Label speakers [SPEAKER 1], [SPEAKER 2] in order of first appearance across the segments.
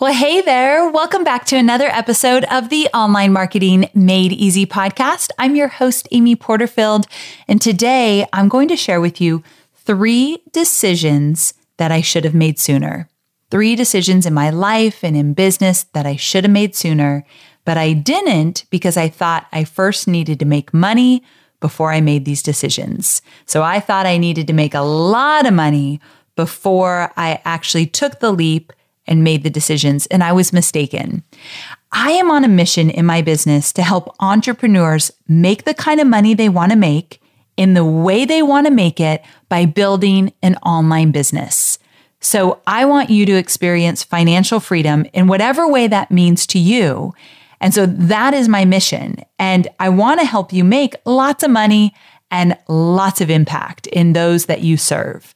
[SPEAKER 1] Well, hey there. Welcome back to another episode of the Online Marketing Made Easy podcast. I'm your host, Amy Porterfield. And today I'm going to share with you three decisions that I should have made sooner. Three decisions in my life and in business that I should have made sooner, but I didn't because I thought I first needed to make money before I made these decisions. So I thought I needed to make a lot of money before I actually took the leap and made the decisions, and I was mistaken. I am on a mission in my business to help entrepreneurs make the kind of money they want to make in the way they want to make it by building an online business. So I want you to experience financial freedom in whatever way that means to you. And so that is my mission. And I want to help you make lots of money and lots of impact in those that you serve.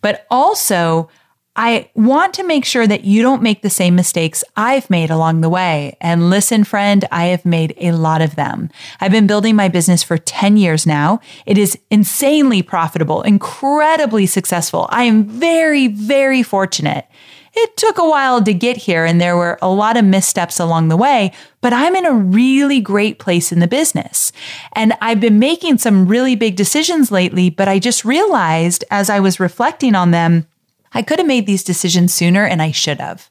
[SPEAKER 1] But also, I want to make sure that you don't make the same mistakes I've made along the way. And listen, friend, I have made a lot of them. I've been building my business for 10 years now. It is insanely profitable, incredibly successful. I am very, very fortunate. It took a while to get here and there were a lot of missteps along the way, but I'm in a really great place in the business. And I've been making some really big decisions lately, but I just realized as I was reflecting on them, I could have made these decisions sooner and I should have.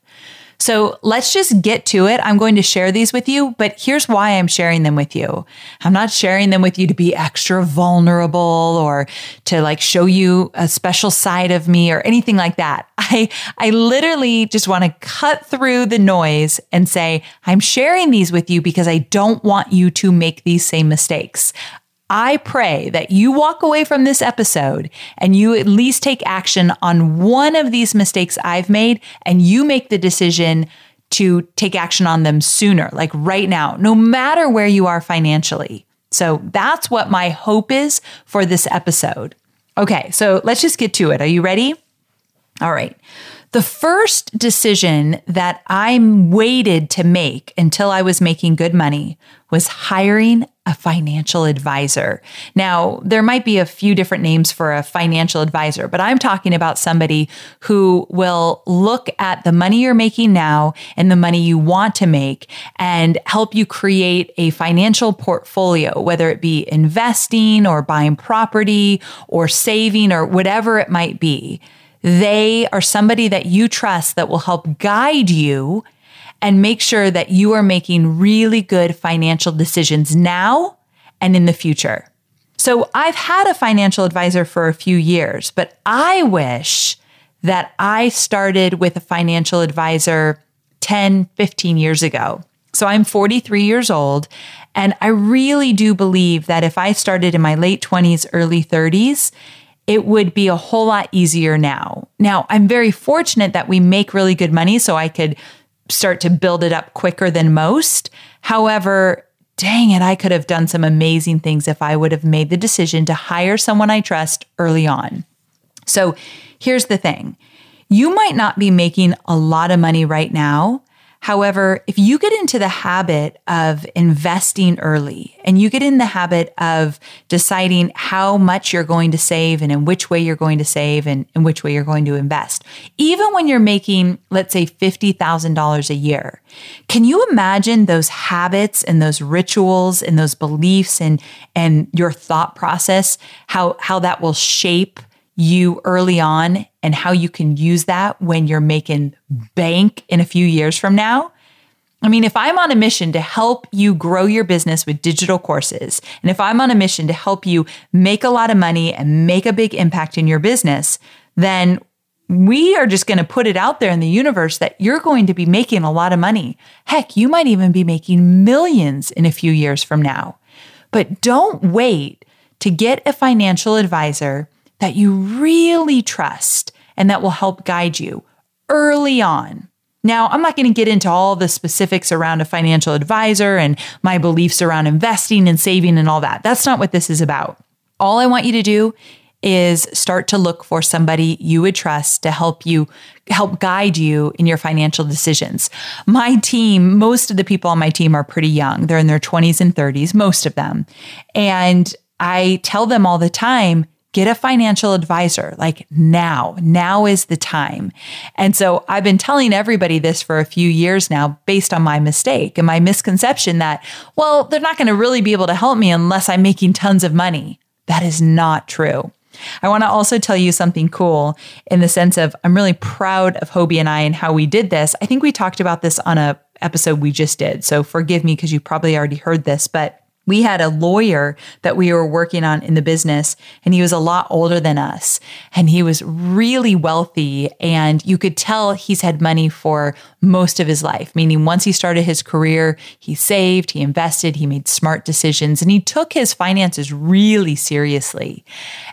[SPEAKER 1] So let's just get to it. I'm going to share these with you, but here's why I'm sharing them with you. I'm not sharing them with you to be extra vulnerable or to like show you a special side of me or anything like that. I, I literally just want to cut through the noise and say, I'm sharing these with you because I don't want you to make these same mistakes. I pray that you walk away from this episode and you at least take action on one of these mistakes I've made and you make the decision to take action on them sooner, like right now, no matter where you are financially. So that's what my hope is for this episode. Okay, so let's just get to it. Are you ready? All right. The first decision that I waited to make until I was making good money was hiring a financial advisor. Now, there might be a few different names for a financial advisor, but I'm talking about somebody who will look at the money you're making now and the money you want to make and help you create a financial portfolio, whether it be investing or buying property or saving or whatever it might be. They are somebody that you trust that will help guide you and make sure that you are making really good financial decisions now and in the future. So I've had a financial advisor for a few years, but I wish that I started with a financial advisor 10, 15 years ago. So I'm 43 years old, and I really do believe that if I started in my late 20s, early 30s, it would be a whole lot easier now. Now, I'm very fortunate that we make really good money, so I could start to build it up quicker than most. However, dang it, I could have done some amazing things if I would have made the decision to hire someone I trust early on. So here's the thing you might not be making a lot of money right now, However, if you get into the habit of investing early and you get in the habit of deciding how much you're going to save and in which way you're going to save and in which way you're going to invest, even when you're making, let's say, $50,000 a year, can you imagine those habits and those rituals and those beliefs and, and your thought process, how, how that will shape you early on and how you can use that when you're making bank in a few years from now. I mean, if I'm on a mission to help you grow your business with digital courses, and if I'm on a mission to help you make a lot of money and make a big impact in your business, then we are just going to put it out there in the universe that you're going to be making a lot of money. Heck, you might even be making millions in a few years from now. But don't wait to get a financial advisor that you really trust and that will help guide you early on. Now, I'm not going to get into all the specifics around a financial advisor and my beliefs around investing and saving and all that. That's not what this is about. All I want you to do is start to look for somebody you would trust to help you help guide you in your financial decisions. My team, most of the people on my team are pretty young. They're in their 20s and 30s, most of them. And I tell them all the time, get a financial advisor like now. Now is the time. And so I've been telling everybody this for a few years now based on my mistake and my misconception that, well, they're not going to really be able to help me unless I'm making tons of money. That is not true. I want to also tell you something cool in the sense of I'm really proud of Hobie and I and how we did this. I think we talked about this on a episode we just did. So forgive me because you probably already heard this, but we had a lawyer that we were working on in the business and he was a lot older than us. And he was really wealthy and you could tell he's had money for most of his life meaning once he started his career he saved he invested he made smart decisions and he took his finances really seriously.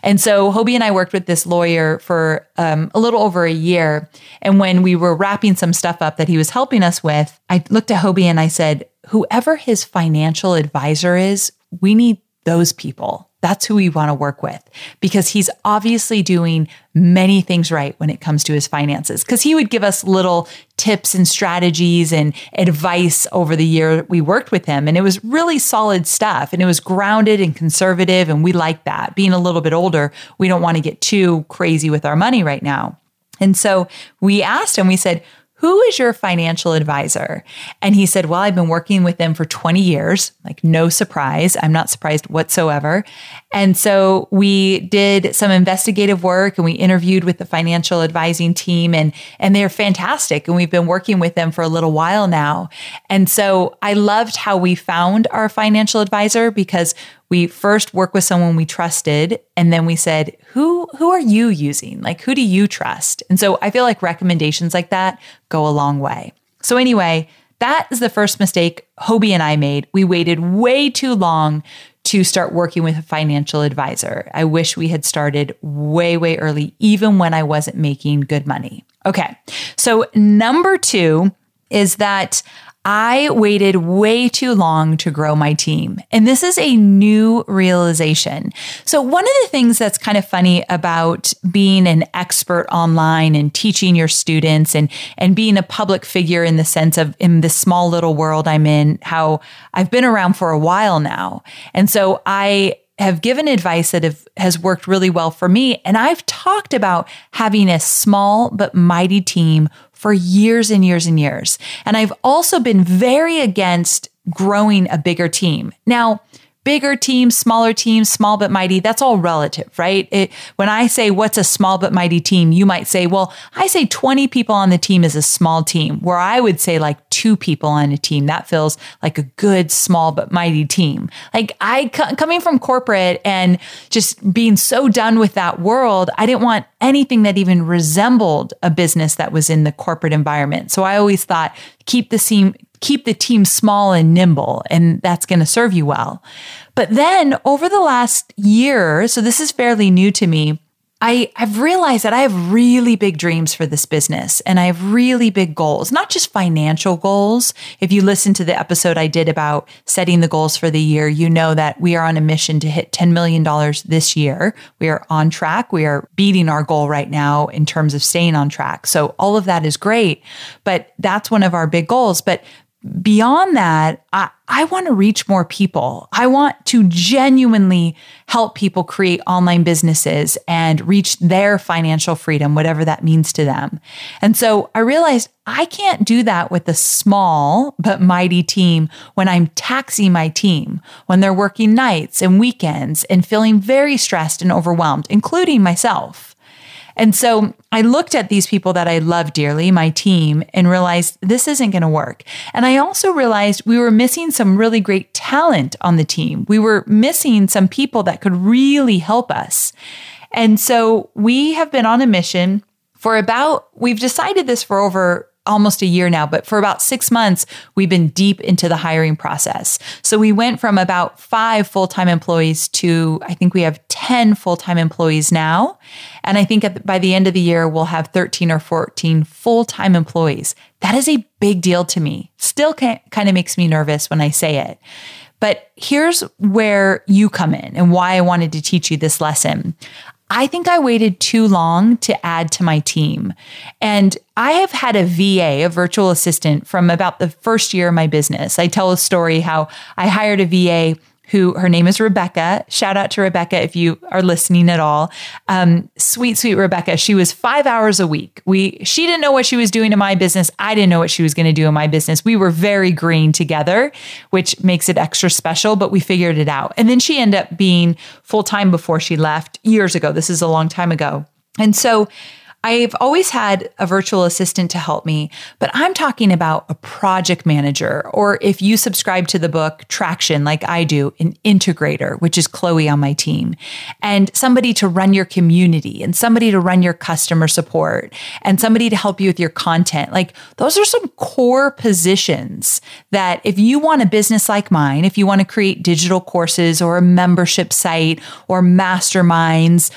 [SPEAKER 1] And so hobie and i worked with this lawyer for um, a little over a year. And when we were wrapping some stuff up that he was helping us with i looked at hobie and i said whoever his financial advisor is, we need those people. That's who we want to work with because he's obviously doing many things right when it comes to his finances. Because he would give us little tips and strategies and advice over the year we worked with him. And it was really solid stuff and it was grounded and conservative. And we like that. Being a little bit older, we don't want to get too crazy with our money right now. And so we asked him, we said, who is your financial advisor? And he said, Well, I've been working with them for 20 years. Like, no surprise. I'm not surprised whatsoever. And so we did some investigative work and we interviewed with the financial advising team and, and they're fantastic. And we've been working with them for a little while now. And so I loved how we found our financial advisor because we first worked with someone we trusted and then we said who who are you using? Like who do you trust? And so i feel like recommendations like that go a long way. So anyway that is the first mistake hobie and i made. We waited way too long to start working with a financial advisor. I wish we had started way way early even when i wasn't making good money. Okay so number two is that I waited way too long to grow my team. And this is a new realization. So, one of the things that's kind of funny about being an expert online and teaching your students and, and being a public figure in the sense of in the small little world I'm in, how I've been around for a while now. And so I have given advice that have, has worked really well for me. And I've talked about having a small but mighty team for years and years and years. And I've also been very against growing a bigger team. Now, bigger teams, smaller teams, small but mighty, that's all relative, right? It, when I say what's a small but mighty team, you might say, well, I say 20 people on the team is a small team, where I would say like two people on a team. That feels like a good small but mighty team. Like I coming from corporate and just being so done with that world, I didn't want anything that even resembled a business that was in the corporate environment. So I always thought keep the team keep the team small and nimble, and that's going to serve you well. But then over the last year, so this is fairly new to me, I, I've realized that I have really big dreams for this business and I have really big goals, not just financial goals. If you listen to the episode I did about setting the goals for the year, you know that we are on a mission to hit $10 million this year. We are on track. We are beating our goal right now in terms of staying on track. So all of that is great, but that's one of our big goals. But beyond that, I, I want to reach more people. I want to genuinely help people create online businesses and reach their financial freedom, whatever that means to them. And so I realized I can't do that with a small but mighty team when I'm taxing my team, when they're working nights and weekends and feeling very stressed and overwhelmed, including myself. And so I looked at these people that I love dearly, my team, and realized this isn't going to work. And I also realized we were missing some really great talent on the team. We were missing some people that could really help us. And so we have been on a mission for about, we've decided this for over almost a year now, but for about six months, we've been deep into the hiring process. So we went from about five full time employees to I think we have 10 full time employees now. And I think by the end of the year, we'll have 13 or 14 full time employees. That is a big deal to me. Still kind of makes me nervous when I say it. But here's where you come in and why I wanted to teach you this lesson. I think I waited too long to add to my team. And I have had a VA, a virtual assistant, from about the first year of my business. I tell a story how I hired a VA who her name is Rebecca. Shout out to Rebecca if you are listening at all. Um, sweet, sweet Rebecca. She was five hours a week. We she didn't know what she was doing in my business. I didn't know what she was going to do in my business. We were very green together, which makes it extra special, but we figured it out. And then she ended up being full time before she left years ago. This is a long time ago. And so I've always had a virtual assistant to help me, but I'm talking about a project manager, or if you subscribe to the book Traction, like I do, an integrator, which is Chloe on my team, and somebody to run your community, and somebody to run your customer support, and somebody to help you with your content. Like those are some core positions that if you want a business like mine, if you want to create digital courses or a membership site or masterminds,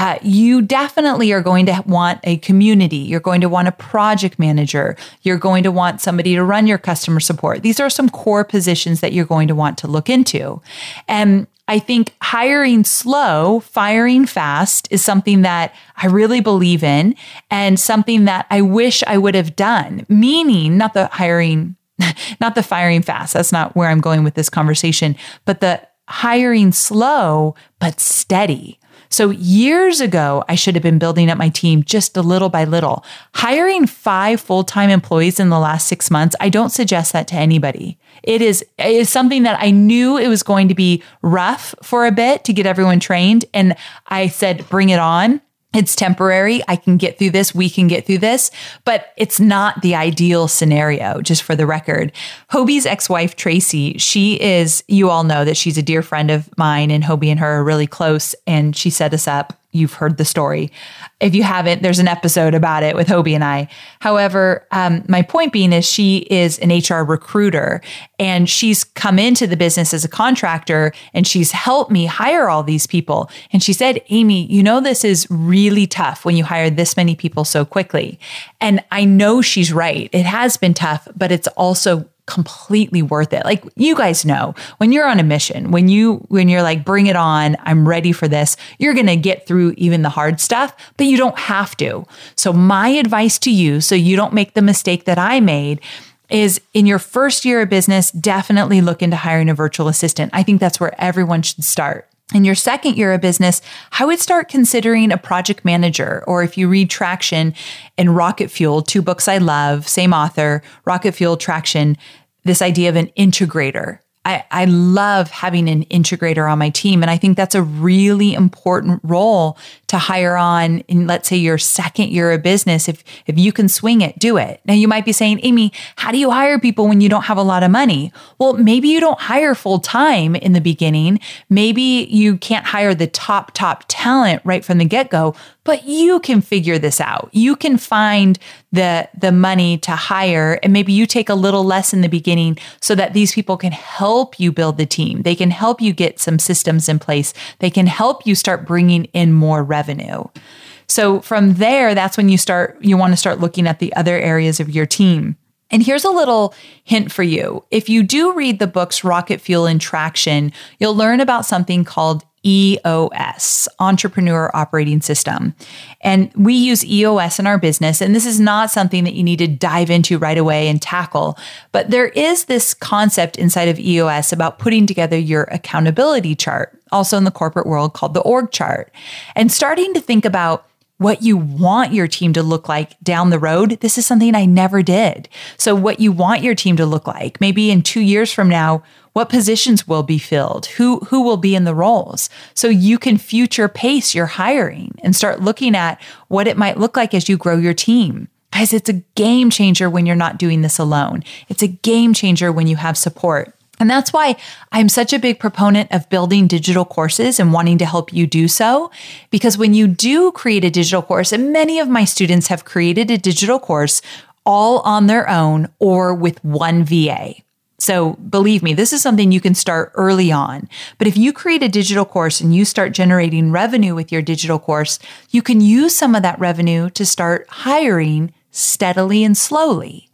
[SPEAKER 1] uh, you definitely are going to want a community. You're going to want a project manager. You're going to want somebody to run your customer support. These are some core positions that you're going to want to look into. And I think hiring slow, firing fast is something that I really believe in and something that I wish I would have done, meaning not the hiring, not the firing fast. That's not where I'm going with this conversation, but the hiring slow, but steady. So years ago, I should have been building up my team just a little by little. Hiring five full time employees in the last six months, I don't suggest that to anybody. It is, it is something that I knew it was going to be rough for a bit to get everyone trained. And I said, bring it on. It's temporary. I can get through this. We can get through this, but it's not the ideal scenario, just for the record. Hobie's ex wife, Tracy, she is, you all know that she's a dear friend of mine, and Hobie and her are really close, and she set us up you've heard the story. If you haven't, there's an episode about it with Hobie and I. However, um, my point being is she is an HR recruiter and she's come into the business as a contractor and she's helped me hire all these people. And she said, Amy, you know, this is really tough when you hire this many people so quickly. And I know she's right. It has been tough, but it's also completely worth it. Like you guys know, when you're on a mission, when you when you're like bring it on, I'm ready for this, you're going to get through even the hard stuff, but you don't have to. So my advice to you so you don't make the mistake that I made is in your first year of business, definitely look into hiring a virtual assistant. I think that's where everyone should start. In your second year of business, I would start considering a project manager, or if you read Traction and Rocket Fuel, two books I love, same author, Rocket Fuel, Traction, this idea of an integrator. I, I love having an integrator on my team. And I think that's a really important role to hire on in, let's say, your second year of business. If, if you can swing it, do it. Now, you might be saying, Amy, how do you hire people when you don't have a lot of money? Well, maybe you don't hire full time in the beginning. Maybe you can't hire the top, top talent right from the get go, but you can figure this out. You can find the the money to hire and maybe you take a little less in the beginning so that these people can help you build the team. They can help you get some systems in place. They can help you start bringing in more revenue. So from there that's when you start you want to start looking at the other areas of your team. And here's a little hint for you. If you do read the books Rocket Fuel and Traction, you'll learn about something called EOS, Entrepreneur Operating System. And we use EOS in our business. And this is not something that you need to dive into right away and tackle. But there is this concept inside of EOS about putting together your accountability chart, also in the corporate world called the org chart, and starting to think about what you want your team to look like down the road. This is something I never did. So, what you want your team to look like, maybe in two years from now, what positions will be filled, who, who will be in the roles. So, you can future pace your hiring and start looking at what it might look like as you grow your team. Guys, it's a game changer when you're not doing this alone. It's a game changer when you have support. And that's why I'm such a big proponent of building digital courses and wanting to help you do so. Because when you do create a digital course, and many of my students have created a digital course all on their own or with one VA. So believe me, this is something you can start early on. But if you create a digital course and you start generating revenue with your digital course, you can use some of that revenue to start hiring steadily and slowly.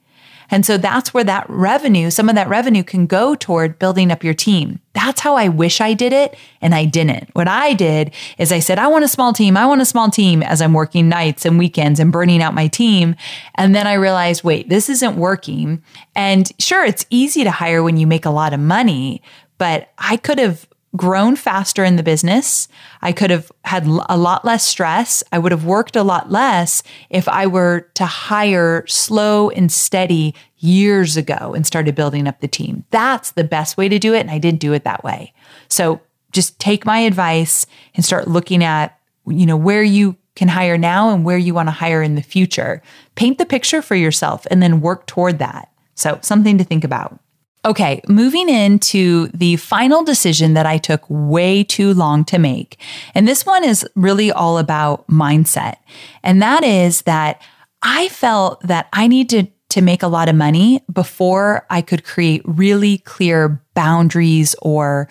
[SPEAKER 1] And so that's where that revenue, some of that revenue can go toward building up your team. That's how I wish I did it. And I didn't. What I did is I said, I want a small team. I want a small team as I'm working nights and weekends and burning out my team. And then I realized, wait, this isn't working. And sure, it's easy to hire when you make a lot of money, but I could have grown faster in the business. I could have had a lot less stress. I would have worked a lot less if I were to hire slow and steady years ago and started building up the team. That's the best way to do it. And I didn't do it that way. So just take my advice and start looking at, you know, where you can hire now and where you want to hire in the future. Paint the picture for yourself and then work toward that. So something to think about. Okay, moving into the final decision that I took way too long to make. And this one is really all about mindset. And that is that I felt that I needed to make a lot of money before I could create really clear boundaries or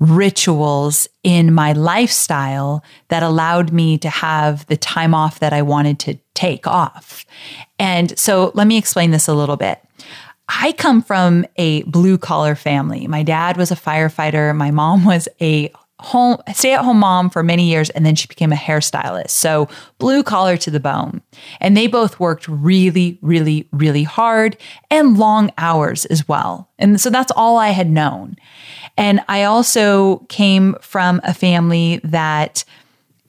[SPEAKER 1] rituals in my lifestyle that allowed me to have the time off that I wanted to take off. And so let me explain this a little bit. I come from a blue collar family. My dad was a firefighter. My mom was a home stay at home mom for many years and then she became a hairstylist. So blue collar to the bone. And they both worked really really really hard and long hours as well. And so that's all I had known. And I also came from a family that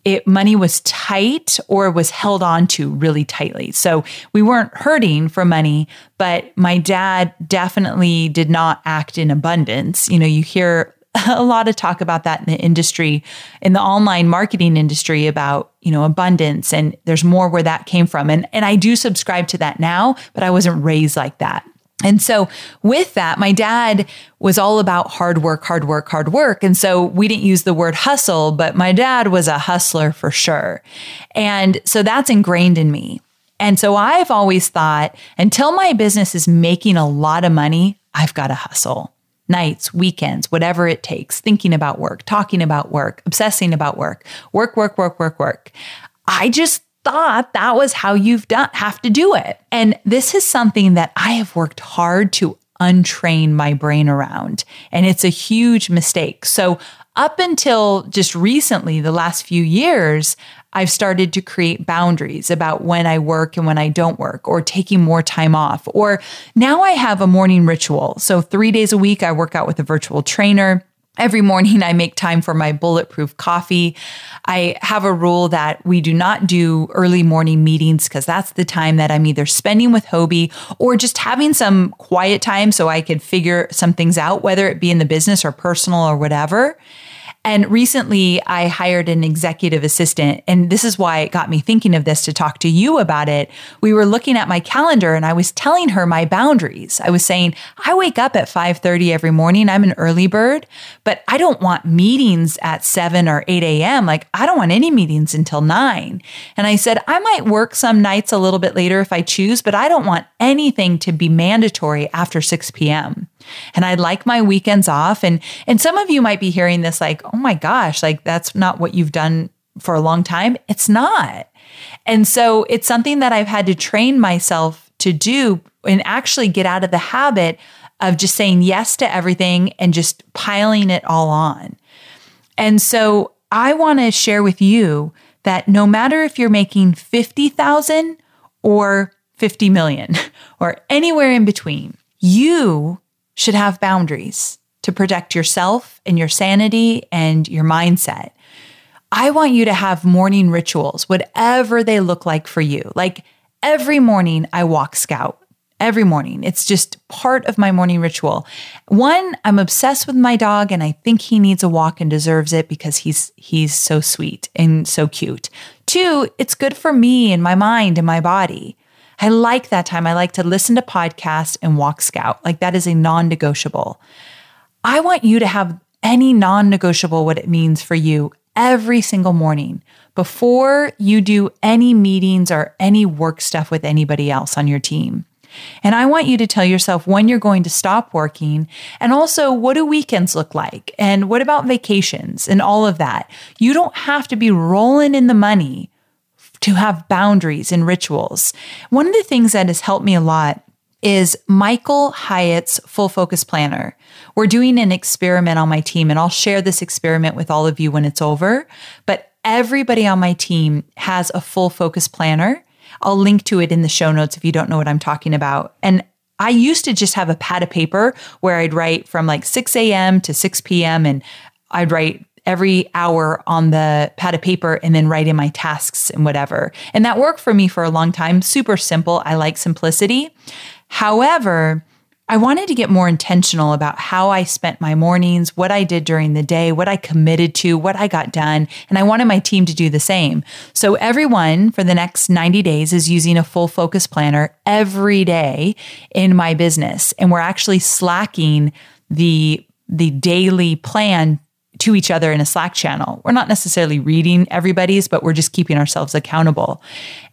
[SPEAKER 1] it money was tight or was held on to really tightly. So we weren't hurting for money, but my dad definitely did not act in abundance. You know, you hear a lot of talk about that in the industry, in the online marketing industry about, you know, abundance and there's more where that came from. And and I do subscribe to that now, but I wasn't raised like that. And so with that, my dad was all about hard work, hard work, hard work. And so we didn't use the word hustle, but my dad was a hustler for sure. And so that's ingrained in me. And so I've always thought until my business is making a lot of money, I've got to hustle. Nights, weekends, whatever it takes, thinking about work, talking about work, obsessing about work, work, work, work, work, work. I just thought that was how you've done have to do it. And this is something that I have worked hard to untrain my brain around. And it's a huge mistake. So up until just recently, the last few years, I've started to create boundaries about when I work and when I don't work, or taking more time off. Or now I have a morning ritual. So, three days a week, I work out with a virtual trainer. Every morning, I make time for my bulletproof coffee. I have a rule that we do not do early morning meetings because that's the time that I'm either spending with Hobie or just having some quiet time so I could figure some things out, whether it be in the business or personal or whatever. And recently I hired an executive assistant. And this is why it got me thinking of this to talk to you about it. We were looking at my calendar and I was telling her my boundaries. I was saying, I wake up at 5:30 every morning. I'm an early bird, but I don't want meetings at 7 or 8 a.m. Like I don't want any meetings until 9. And I said, I might work some nights a little bit later if I choose, but I don't want anything to be mandatory after 6 p.m. And I'd like my weekends off. And and some of you might be hearing this like, oh my gosh, like that's not what you've done for a long time. It's not. And so it's something that I've had to train myself to do and actually get out of the habit of just saying yes to everything and just piling it all on. And so I want to share with you that no matter if you're making 50,000 or 50 million or anywhere in between, you should have boundaries to protect yourself and your sanity and your mindset. I want you to have morning rituals, whatever they look like for you. Like every morning, I walk scout. Every morning. It's just part of my morning ritual. One, I'm obsessed with my dog and I think he needs a walk and deserves it because he's he's so sweet and so cute. Two, it's good for me and my mind and my body. I like that time. I like to listen to podcasts and walk scout. Like that is a non negotiable. I want you to have any non negotiable what it means for you every single morning before you do any meetings or any work stuff with anybody else on your team. And I want you to tell yourself when you're going to stop working and also what do weekends look like and what about vacations and all of that. You don't have to be rolling in the money to have boundaries and rituals. One of the things that has helped me a lot is Michael Hyatt's full focus planner. We're doing an experiment on my team, and I'll share this experiment with all of you when it's over. But everybody on my team has a full focus planner. I'll link to it in the show notes if you don't know what I'm talking about. And I used to just have a pad of paper where I'd write from like 6 a.m. to 6 p.m. and I'd write every hour on the pad of paper and then write in my tasks and whatever. And that worked for me for a long time. Super simple. I like simplicity. However, I wanted to get more intentional about how I spent my mornings, what I did during the day, what I committed to, what I got done, and I wanted my team to do the same. So everyone for the next 90 days is using a full focus planner every day in my business and we're actually slacking the the daily plan to each other in a Slack channel. We're not necessarily reading everybody's, but we're just keeping ourselves accountable.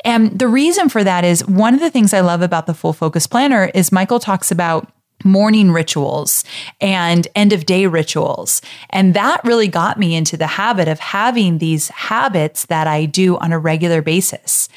[SPEAKER 1] And the reason for that is one of the things I love about the full focus planner is Michael talks about morning rituals and end of day rituals. And that really got me into the habit of having these habits that I do on a regular basis.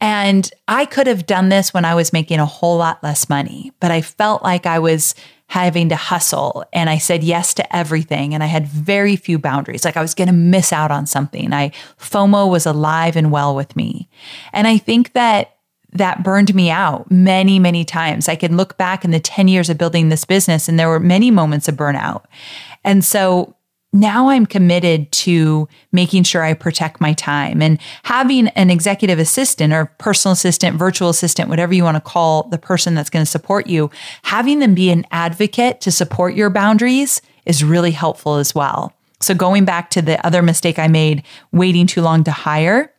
[SPEAKER 1] And I could have done this when I was making a whole lot less money, but I felt like I was having to hustle and I said yes to everything and I had very few boundaries. Like I was going to miss out on something. I FOMO was alive and well with me. And I think that that burned me out many, many times. I can look back in the 10 years of building this business and there were many moments of burnout. And so now I'm committed to making sure I protect my time and having an executive assistant or personal assistant, virtual assistant, whatever you want to call the person that's going to support you, having them be an advocate to support your boundaries is really helpful as well. So going back to the other mistake I made, waiting too long to hire,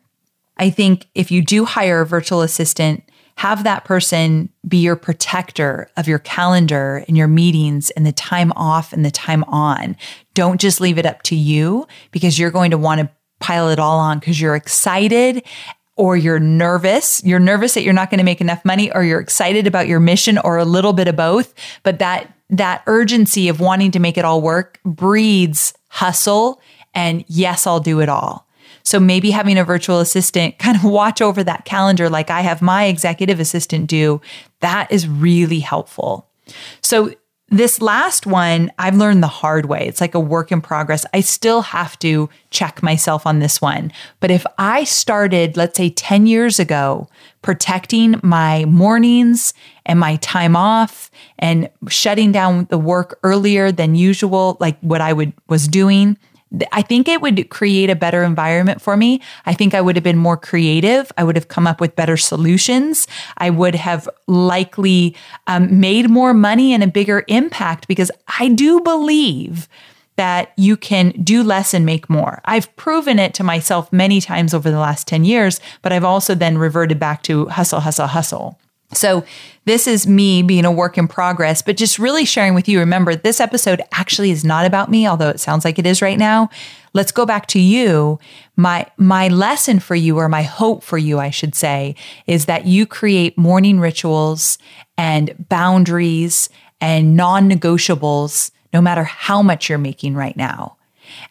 [SPEAKER 1] I think if you do hire a virtual assistant, have that person be your protector of your calendar and your meetings and the time off and the time on. Don't just leave it up to you because you're going to want to pile it all on because you're excited or you're nervous. You're nervous that you're not going to make enough money or you're excited about your mission or a little bit of both. But that, that urgency of wanting to make it all work breeds hustle and yes, I'll do it all. So maybe having a virtual assistant kind of watch over that calendar like I have my executive assistant do, that is really helpful. So this last one, I've learned the hard way. It's like a work in progress. I still have to check myself on this one. But if I started, let's say 10 years ago, protecting my mornings and my time off and shutting down the work earlier than usual, like what I would was doing, I think it would create a better environment for me. I think I would have been more creative. I would have come up with better solutions. I would have likely um, made more money and a bigger impact because I do believe that you can do less and make more. I've proven it to myself many times over the last 10 years, but I've also then reverted back to hustle, hustle, hustle. So, this is me being a work in progress, but just really sharing with you. Remember, this episode actually is not about me, although it sounds like it is right now. Let's go back to you. My my lesson for you or my hope for you, I should say, is that you create morning rituals and boundaries and non-negotiables no matter how much you're making right now.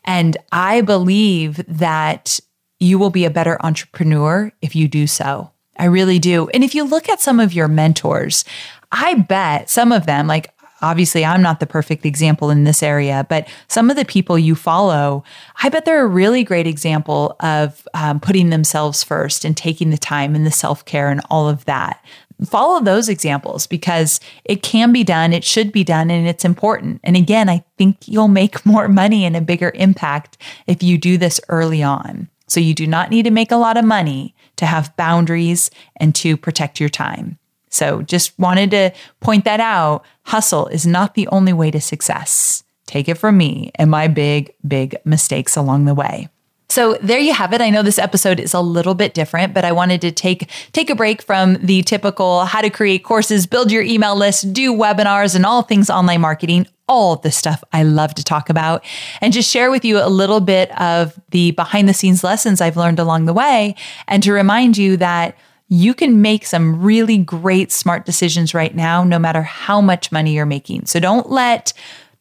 [SPEAKER 1] And I believe that you will be a better entrepreneur if you do so. I really do. And if you look at some of your mentors, I bet some of them, like obviously I'm not the perfect example in this area, but some of the people you follow, I bet they're a really great example of um, putting themselves first and taking the time and the self care and all of that. Follow those examples because it can be done, it should be done, and it's important. And again, I think you'll make more money and a bigger impact if you do this early on. So you do not need to make a lot of money to have boundaries and to protect your time. So just wanted to point that out. Hustle is not the only way to success. Take it from me and my big, big mistakes along the way. So there you have it. I know this episode is a little bit different, but I wanted to take take a break from the typical how to create courses, build your email list, do webinars and all things online marketing, all the stuff I love to talk about and just share with you a little bit of the behind the scenes lessons I've learned along the way and to remind you that you can make some really great smart decisions right now no matter how much money you're making. So don't let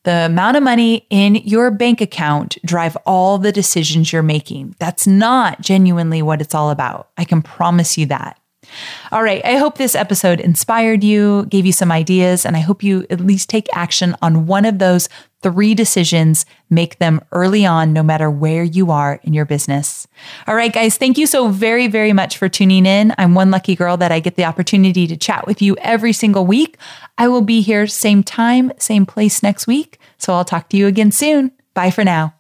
[SPEAKER 1] the amount of money in your bank account drive all the decisions you're making. That's not genuinely what it's all about. I can promise you that. All right. I hope this episode inspired you, gave you some ideas, and I hope you at least take action on one of those three decisions. Make them early on, no matter where you are in your business. All right, guys, thank you so very, very much for tuning in. I'm one lucky girl that I get the opportunity to chat with you every single week. I will be here same time, same place next week. So I'll talk to you again soon. Bye for now.